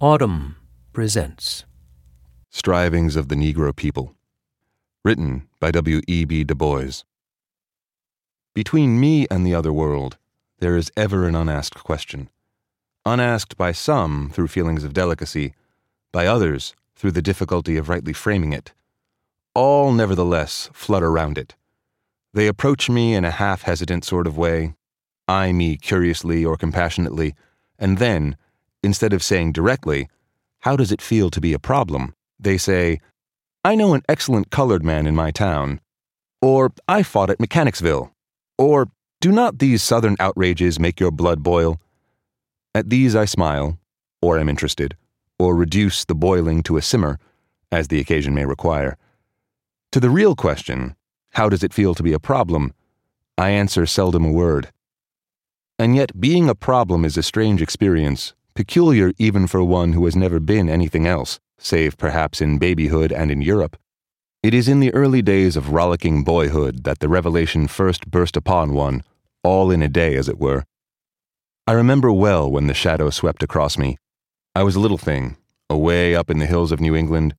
Audm presents Strivings of the Negro People. Written by W. E. B. Du Bois. Between me and the other world, there is ever an unasked question. Unasked by some through feelings of delicacy, by others through the difficulty of rightly framing it. All, nevertheless, flutter round it. They approach me in a half hesitant sort of way, eye me curiously or compassionately, and then, instead of saying directly, How does it feel to be a problem? they say, I know an excellent colored man in my town. Or, I fought at Mechanicsville. Or, do not these southern outrages make your blood boil? At these I smile, or am interested, or reduce the boiling to a simmer, as the occasion may require. To the real question, how does it feel to be a problem? I answer seldom a word. And yet, being a problem is a strange experience, peculiar even for one who has never been anything else, save perhaps in babyhood and in Europe. It is in the early days of rollicking boyhood that the revelation first burst upon one, all in a day, as it were. I remember well when the shadow swept across me. I was a little thing, away up in the hills of New England,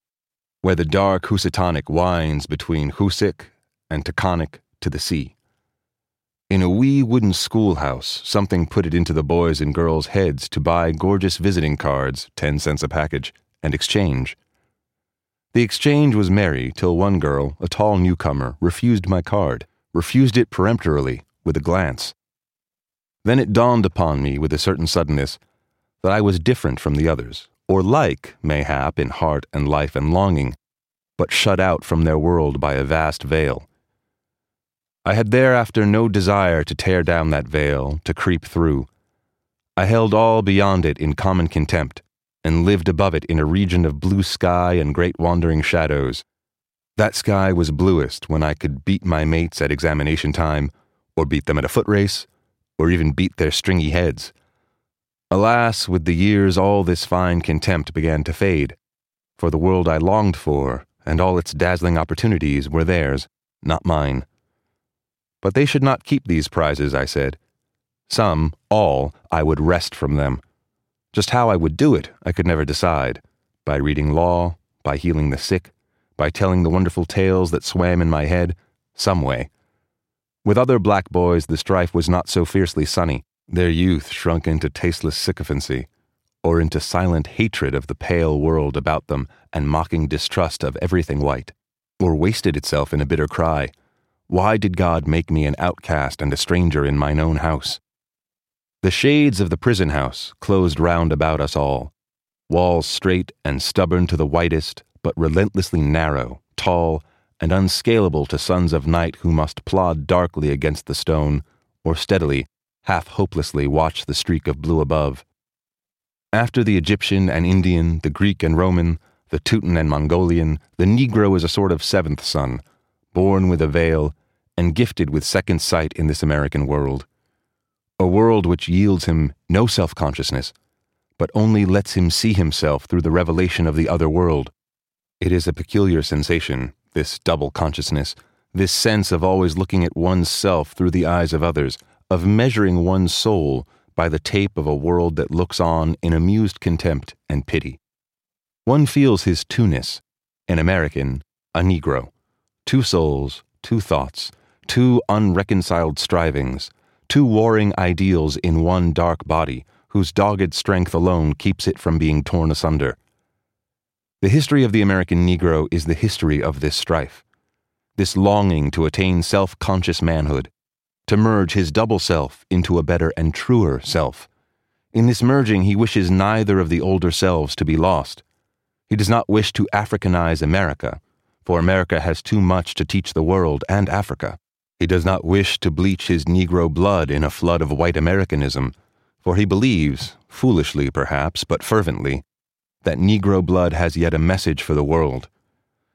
where the dark Housatonic winds between Hoosic and Taconic to the sea. In a wee wooden schoolhouse, something put it into the boys' and girls' heads to buy gorgeous visiting cards, ten cents a package, and exchange. The exchange was merry till one girl, a tall newcomer, refused my card, refused it peremptorily, with a glance. Then it dawned upon me with a certain suddenness that I was different from the others, or like, mayhap, in heart and life and longing, but shut out from their world by a vast veil. I had thereafter no desire to tear down that veil, to creep through. I held all beyond it in common contempt, and lived above it in a region of blue sky and great wandering shadows. That sky was bluest when I could beat my mates at examination time, or beat them at a foot race, or even beat their stringy heads. Alas, with the years all this fine contempt began to fade, for the world I longed for, and all its dazzling opportunities, were theirs, not mine. But they should not keep these prizes, I said. Some, all, I would wrest from them. Just how I would do it, I could never decide. By reading law, by healing the sick, by telling the wonderful tales that swam in my head, some way. With other black boys, the strife was not so fiercely sunny. Their youth shrunk into tasteless sycophancy, or into silent hatred of the pale world about them and mocking distrust of everything white, or wasted itself in a bitter cry why did God make me an outcast and a stranger in mine own house? The shades of the prison house closed round about us all, walls straight and stubborn to the whitest, but relentlessly narrow, tall, and unscalable to sons of night who must plod darkly against the stone, or steadily, half hopelessly watch the streak of blue above. After the Egyptian and Indian, the Greek and Roman, the Teuton and Mongolian, the Negro is a sort of seventh son, born with a veil, and gifted with second sight in this American world. A world which yields him no self consciousness, but only lets him see himself through the revelation of the other world. It is a peculiar sensation, this double consciousness, this sense of always looking at one's self through the eyes of others, of measuring one's soul by the tape of a world that looks on in amused contempt and pity. One feels his two-ness, an American, a Negro, two souls, two thoughts, two unreconciled strivings, two warring ideals in one dark body, whose dogged strength alone keeps it from being torn asunder. The history of the American Negro is the history of this strife, this longing to attain self conscious manhood, to merge his double self into a better and truer self. In this merging, he wishes neither of the older selves to be lost. He does not wish to Africanize America, for America has too much to teach the world and Africa. He does not wish to bleach his Negro blood in a flood of white Americanism, for he believes, foolishly perhaps, but fervently, that Negro blood has yet a message for the world.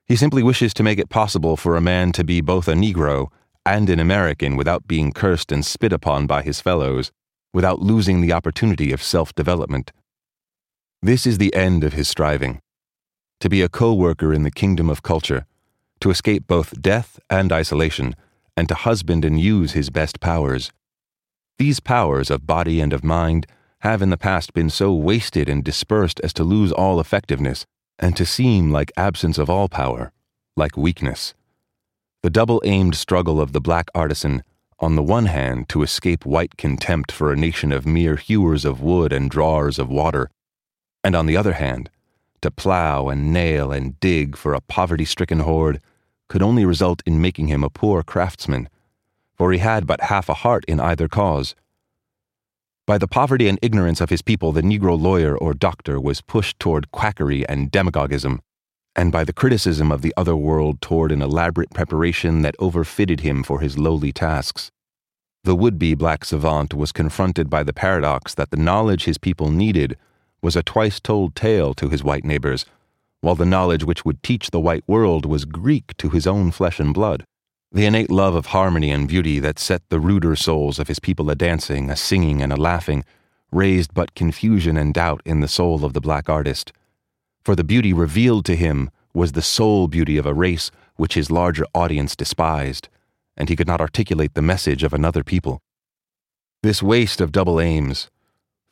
He simply wishes to make it possible for a man to be both a Negro and an American without being cursed and spit upon by his fellows, without losing the opportunity of self development. This is the end of his striving to be a co worker in the kingdom of culture, to escape both death and isolation and to husband and use his best powers. These powers of body and of mind have in the past been so wasted and dispersed as to lose all effectiveness and to seem like absence of all power, like weakness. The double aimed struggle of the black artisan, on the one hand, to escape white contempt for a nation of mere hewers of wood and drawers of water, and on the other hand, to plow and nail and dig for a poverty stricken horde, could only result in making him a poor craftsman, for he had but half a heart in either cause. By the poverty and ignorance of his people, the Negro lawyer or doctor was pushed toward quackery and demagogism, and by the criticism of the other world toward an elaborate preparation that overfitted him for his lowly tasks. The would be black savant was confronted by the paradox that the knowledge his people needed was a twice told tale to his white neighbors, while the knowledge which would teach the white world was Greek to his own flesh and blood. The innate love of harmony and beauty that set the ruder souls of his people a dancing, a singing, and a laughing raised but confusion and doubt in the soul of the black artist. For the beauty revealed to him was the soul beauty of a race which his larger audience despised, and he could not articulate the message of another people. This waste of double aims,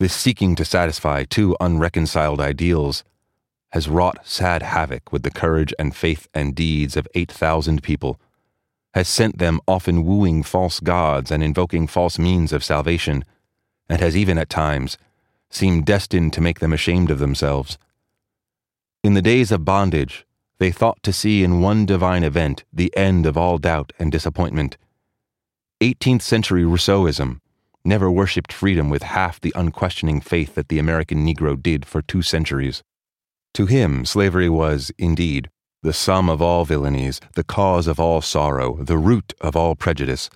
this seeking to satisfy two unreconciled ideals has wrought sad havoc with the courage and faith and deeds of 8,000 people, has sent them often wooing false gods and invoking false means of salvation, and has even at times seemed destined to make them ashamed of themselves. In the days of bondage, they thought to see in one divine event the end of all doubt and disappointment. 18th century Rousseauism never worshipped freedom with half the unquestioning faith that the American Negro did for two centuries. To him, slavery was, indeed, the sum of all villainies, the cause of all sorrow, the root of all prejudice.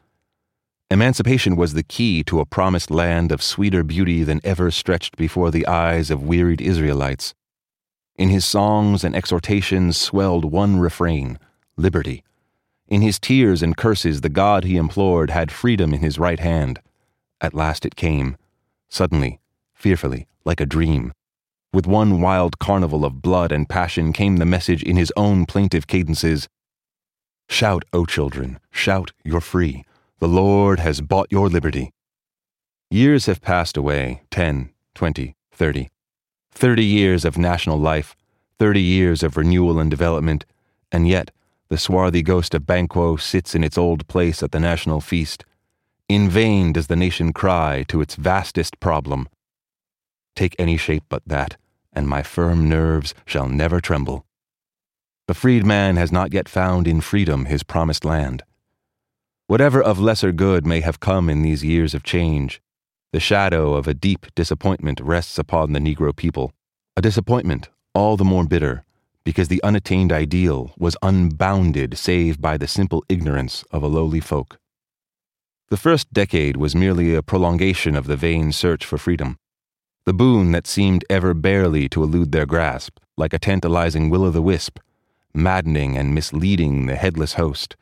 Emancipation was the key to a promised land of sweeter beauty than ever stretched before the eyes of wearied Israelites. In his songs and exhortations swelled one refrain liberty. In his tears and curses, the God he implored had freedom in his right hand. At last it came, suddenly, fearfully, like a dream. With one wild carnival of blood and passion came the message in his own plaintive cadences Shout, O children, shout, you're free. The Lord has bought your liberty. Years have passed away ten, twenty, thirty. Thirty years of national life, thirty years of renewal and development, and yet the swarthy ghost of Banquo sits in its old place at the national feast, in vain does the nation cry to its vastest problem Take any shape but that, and my firm nerves shall never tremble. The freed man has not yet found in freedom his promised land. Whatever of lesser good may have come in these years of change, the shadow of a deep disappointment rests upon the Negro people, a disappointment all the more bitter because the unattained ideal was unbounded save by the simple ignorance of a lowly folk. The first decade was merely a prolongation of the vain search for freedom, the boon that seemed ever barely to elude their grasp, like a tantalizing will o' the wisp, maddening and misleading the headless host.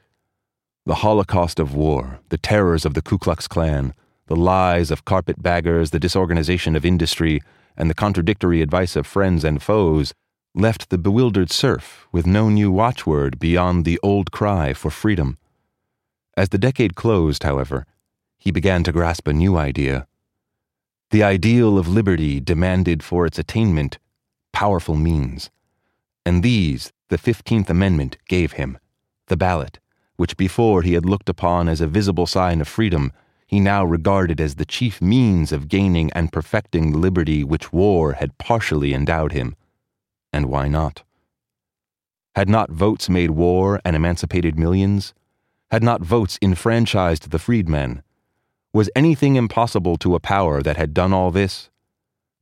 The holocaust of war, the terrors of the Ku Klux Klan, the lies of carpetbaggers, the disorganization of industry, and the contradictory advice of friends and foes left the bewildered serf with no new watchword beyond the old cry for freedom. As the decade closed, however, he began to grasp a new idea. The ideal of liberty demanded for its attainment powerful means, and these the Fifteenth Amendment gave him. The ballot, which before he had looked upon as a visible sign of freedom, he now regarded as the chief means of gaining and perfecting the liberty which war had partially endowed him. And why not? Had not votes made war and emancipated millions? Had not votes enfranchised the freedmen? Was anything impossible to a power that had done all this?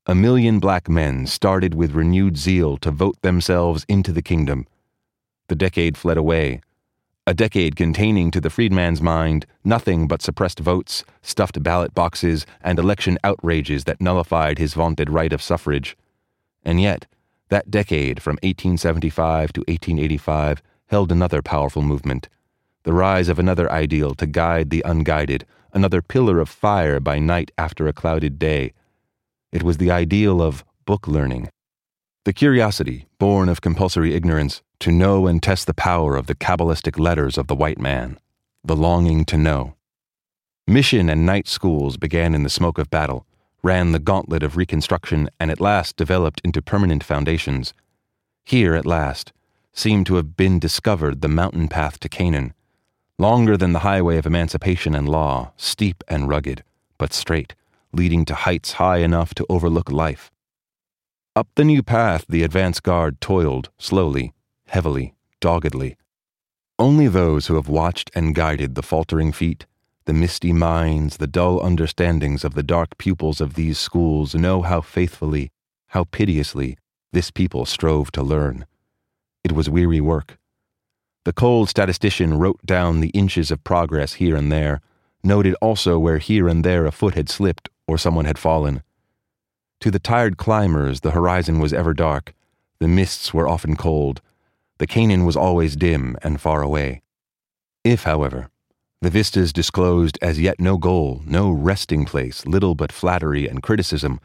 A million black men started with renewed zeal to vote themselves into the kingdom. The decade fled away, a decade containing to the freedman's mind nothing but suppressed votes, stuffed ballot boxes, and election outrages that nullified his vaunted right of suffrage. And yet, that decade from 1875 to 1885 held another powerful movement the rise of another ideal to guide the unguided, another pillar of fire by night after a clouded day. It was the ideal of book learning. The curiosity, born of compulsory ignorance, to know and test the power of the Kabbalistic letters of the white man, the longing to know. Mission and night schools began in the smoke of battle, ran the gauntlet of reconstruction, and at last developed into permanent foundations. Here, at last, seemed to have been discovered the mountain path to Canaan, longer than the highway of emancipation and law, steep and rugged, but straight, leading to heights high enough to overlook life. Up the new path the advance guard toiled, slowly, heavily, doggedly. Only those who have watched and guided the faltering feet, the misty minds, the dull understandings of the dark pupils of these schools know how faithfully, how piteously, this people strove to learn. It was weary work. The cold statistician wrote down the inches of progress here and there, noted also where here and there a foot had slipped or someone had fallen. To the tired climbers, the horizon was ever dark, the mists were often cold, the Canaan was always dim and far away. If, however, the vistas disclosed as yet no goal, no resting place, little but flattery and criticism.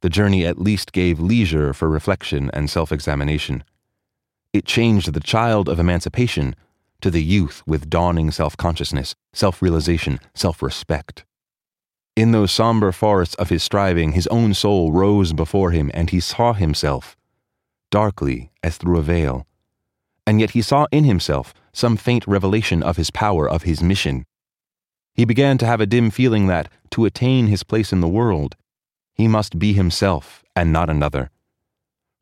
The journey at least gave leisure for reflection and self examination. It changed the child of emancipation to the youth with dawning self consciousness, self realization, self respect. In those somber forests of his striving, his own soul rose before him, and he saw himself, darkly as through a veil. And yet he saw in himself some faint revelation of his power, of his mission. He began to have a dim feeling that, to attain his place in the world, he must be himself and not another.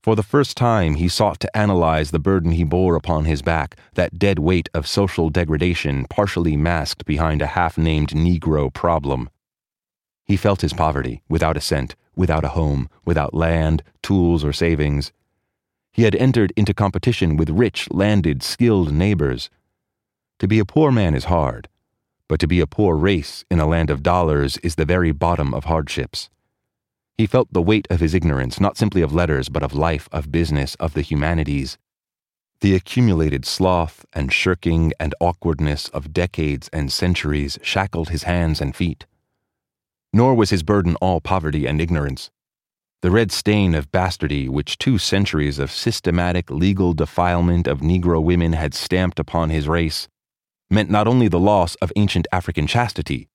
For the first time, he sought to analyze the burden he bore upon his back, that dead weight of social degradation partially masked behind a half named Negro problem. He felt his poverty, without a cent, without a home, without land, tools, or savings. He had entered into competition with rich, landed, skilled neighbors. To be a poor man is hard, but to be a poor race in a land of dollars is the very bottom of hardships. He felt the weight of his ignorance, not simply of letters, but of life, of business, of the humanities. The accumulated sloth and shirking and awkwardness of decades and centuries shackled his hands and feet. Nor was his burden all poverty and ignorance. The red stain of bastardy which two centuries of systematic legal defilement of Negro women had stamped upon his race meant not only the loss of ancient African chastity,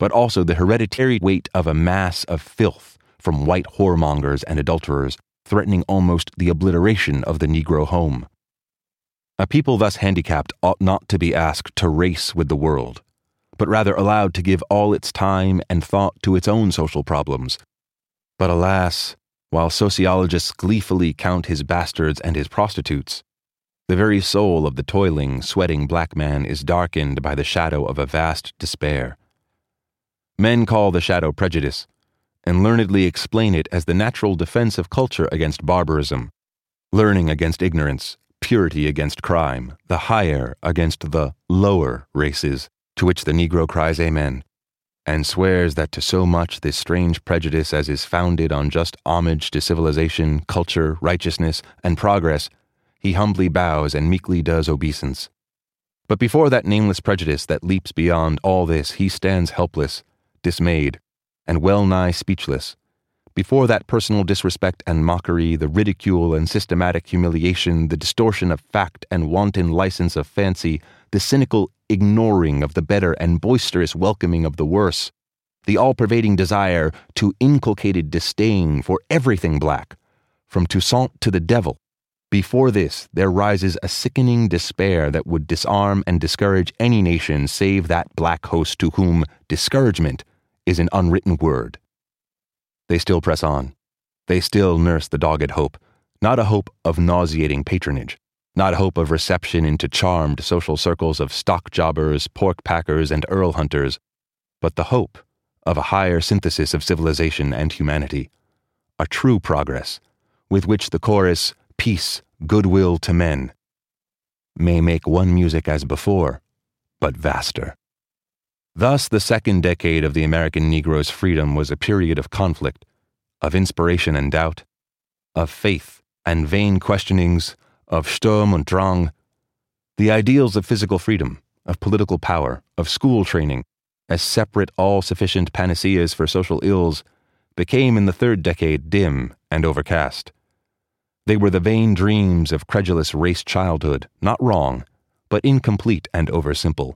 but also the hereditary weight of a mass of filth from white whoremongers and adulterers, threatening almost the obliteration of the Negro home. A people thus handicapped ought not to be asked to race with the world, but rather allowed to give all its time and thought to its own social problems but alas, while sociologists gleefully count his bastards and his prostitutes, the very soul of the toiling, sweating black man is darkened by the shadow of a vast despair. Men call the shadow prejudice, and learnedly explain it as the natural defense of culture against barbarism, learning against ignorance, purity against crime, the higher against the lower races, to which the Negro cries Amen and swears that to so much this strange prejudice as is founded on just homage to civilization, culture, righteousness, and progress, he humbly bows and meekly does obeisance. But before that nameless prejudice that leaps beyond all this, he stands helpless, dismayed, and well nigh speechless. Before that personal disrespect and mockery, the ridicule and systematic humiliation, the distortion of fact and wanton license of fancy, the cynical ignoring of the better and boisterous welcoming of the worse, the all pervading desire to inculcated disdain for everything black, from Toussaint to the devil. Before this, there rises a sickening despair that would disarm and discourage any nation save that black host to whom discouragement is an unwritten word. They still press on. They still nurse the dogged hope, not a hope of nauseating patronage, not hope of reception into charmed social circles of stock jobbers, pork packers, and earl hunters, but the hope of a higher synthesis of civilization and humanity, a true progress, with which the chorus, Peace, Goodwill to Men, may make one music as before, but vaster. Thus, the second decade of the American Negro's freedom was a period of conflict, of inspiration and doubt, of faith and vain questionings of Sturm und Drang, the ideals of physical freedom, of political power, of school training, as separate, all sufficient panaceas for social ills, became in the third decade dim and overcast. They were the vain dreams of credulous race childhood, not wrong, but incomplete and oversimple.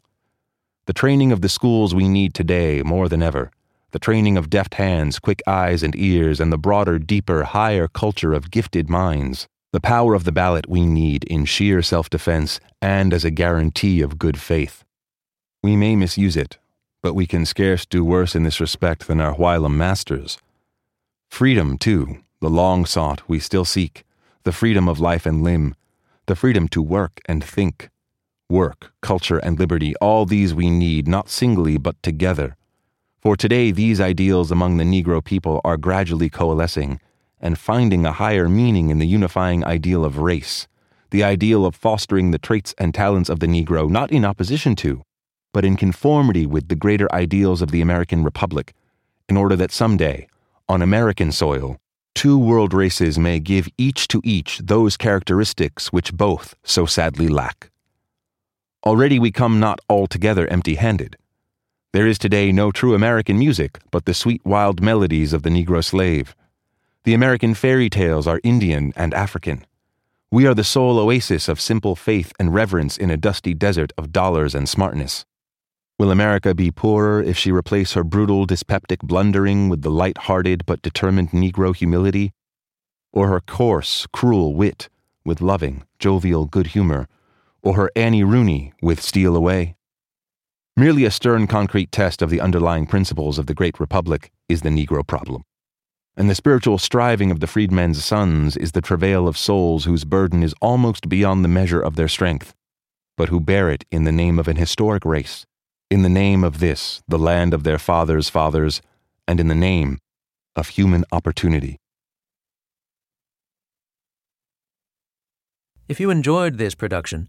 The training of the schools we need today more than ever, the training of deft hands, quick eyes and ears, and the broader, deeper, higher culture of gifted minds. The power of the ballot we need in sheer self defense and as a guarantee of good faith. We may misuse it, but we can scarce do worse in this respect than our whilom masters. Freedom, too, the long sought, we still seek, the freedom of life and limb, the freedom to work and think. Work, culture, and liberty, all these we need, not singly, but together. For today, these ideals among the Negro people are gradually coalescing and finding a higher meaning in the unifying ideal of race, the ideal of fostering the traits and talents of the Negro not in opposition to, but in conformity with the greater ideals of the American Republic, in order that someday, on American soil, two world races may give each to each those characteristics which both so sadly lack. Already we come not altogether empty handed. There is today no true American music but the sweet wild melodies of the Negro slave. The American fairy tales are Indian and African. We are the sole oasis of simple faith and reverence in a dusty desert of dollars and smartness. Will America be poorer if she replace her brutal dyspeptic blundering with the light hearted but determined Negro humility? Or her coarse, cruel wit with loving, jovial good humor? Or her Annie Rooney with steal away? Merely a stern concrete test of the underlying principles of the great republic is the Negro problem. And the spiritual striving of the freedmen's sons is the travail of souls whose burden is almost beyond the measure of their strength, but who bear it in the name of an historic race in the name of this, the land of their fathers' fathers, and in the name of human opportunity. If you enjoyed this production,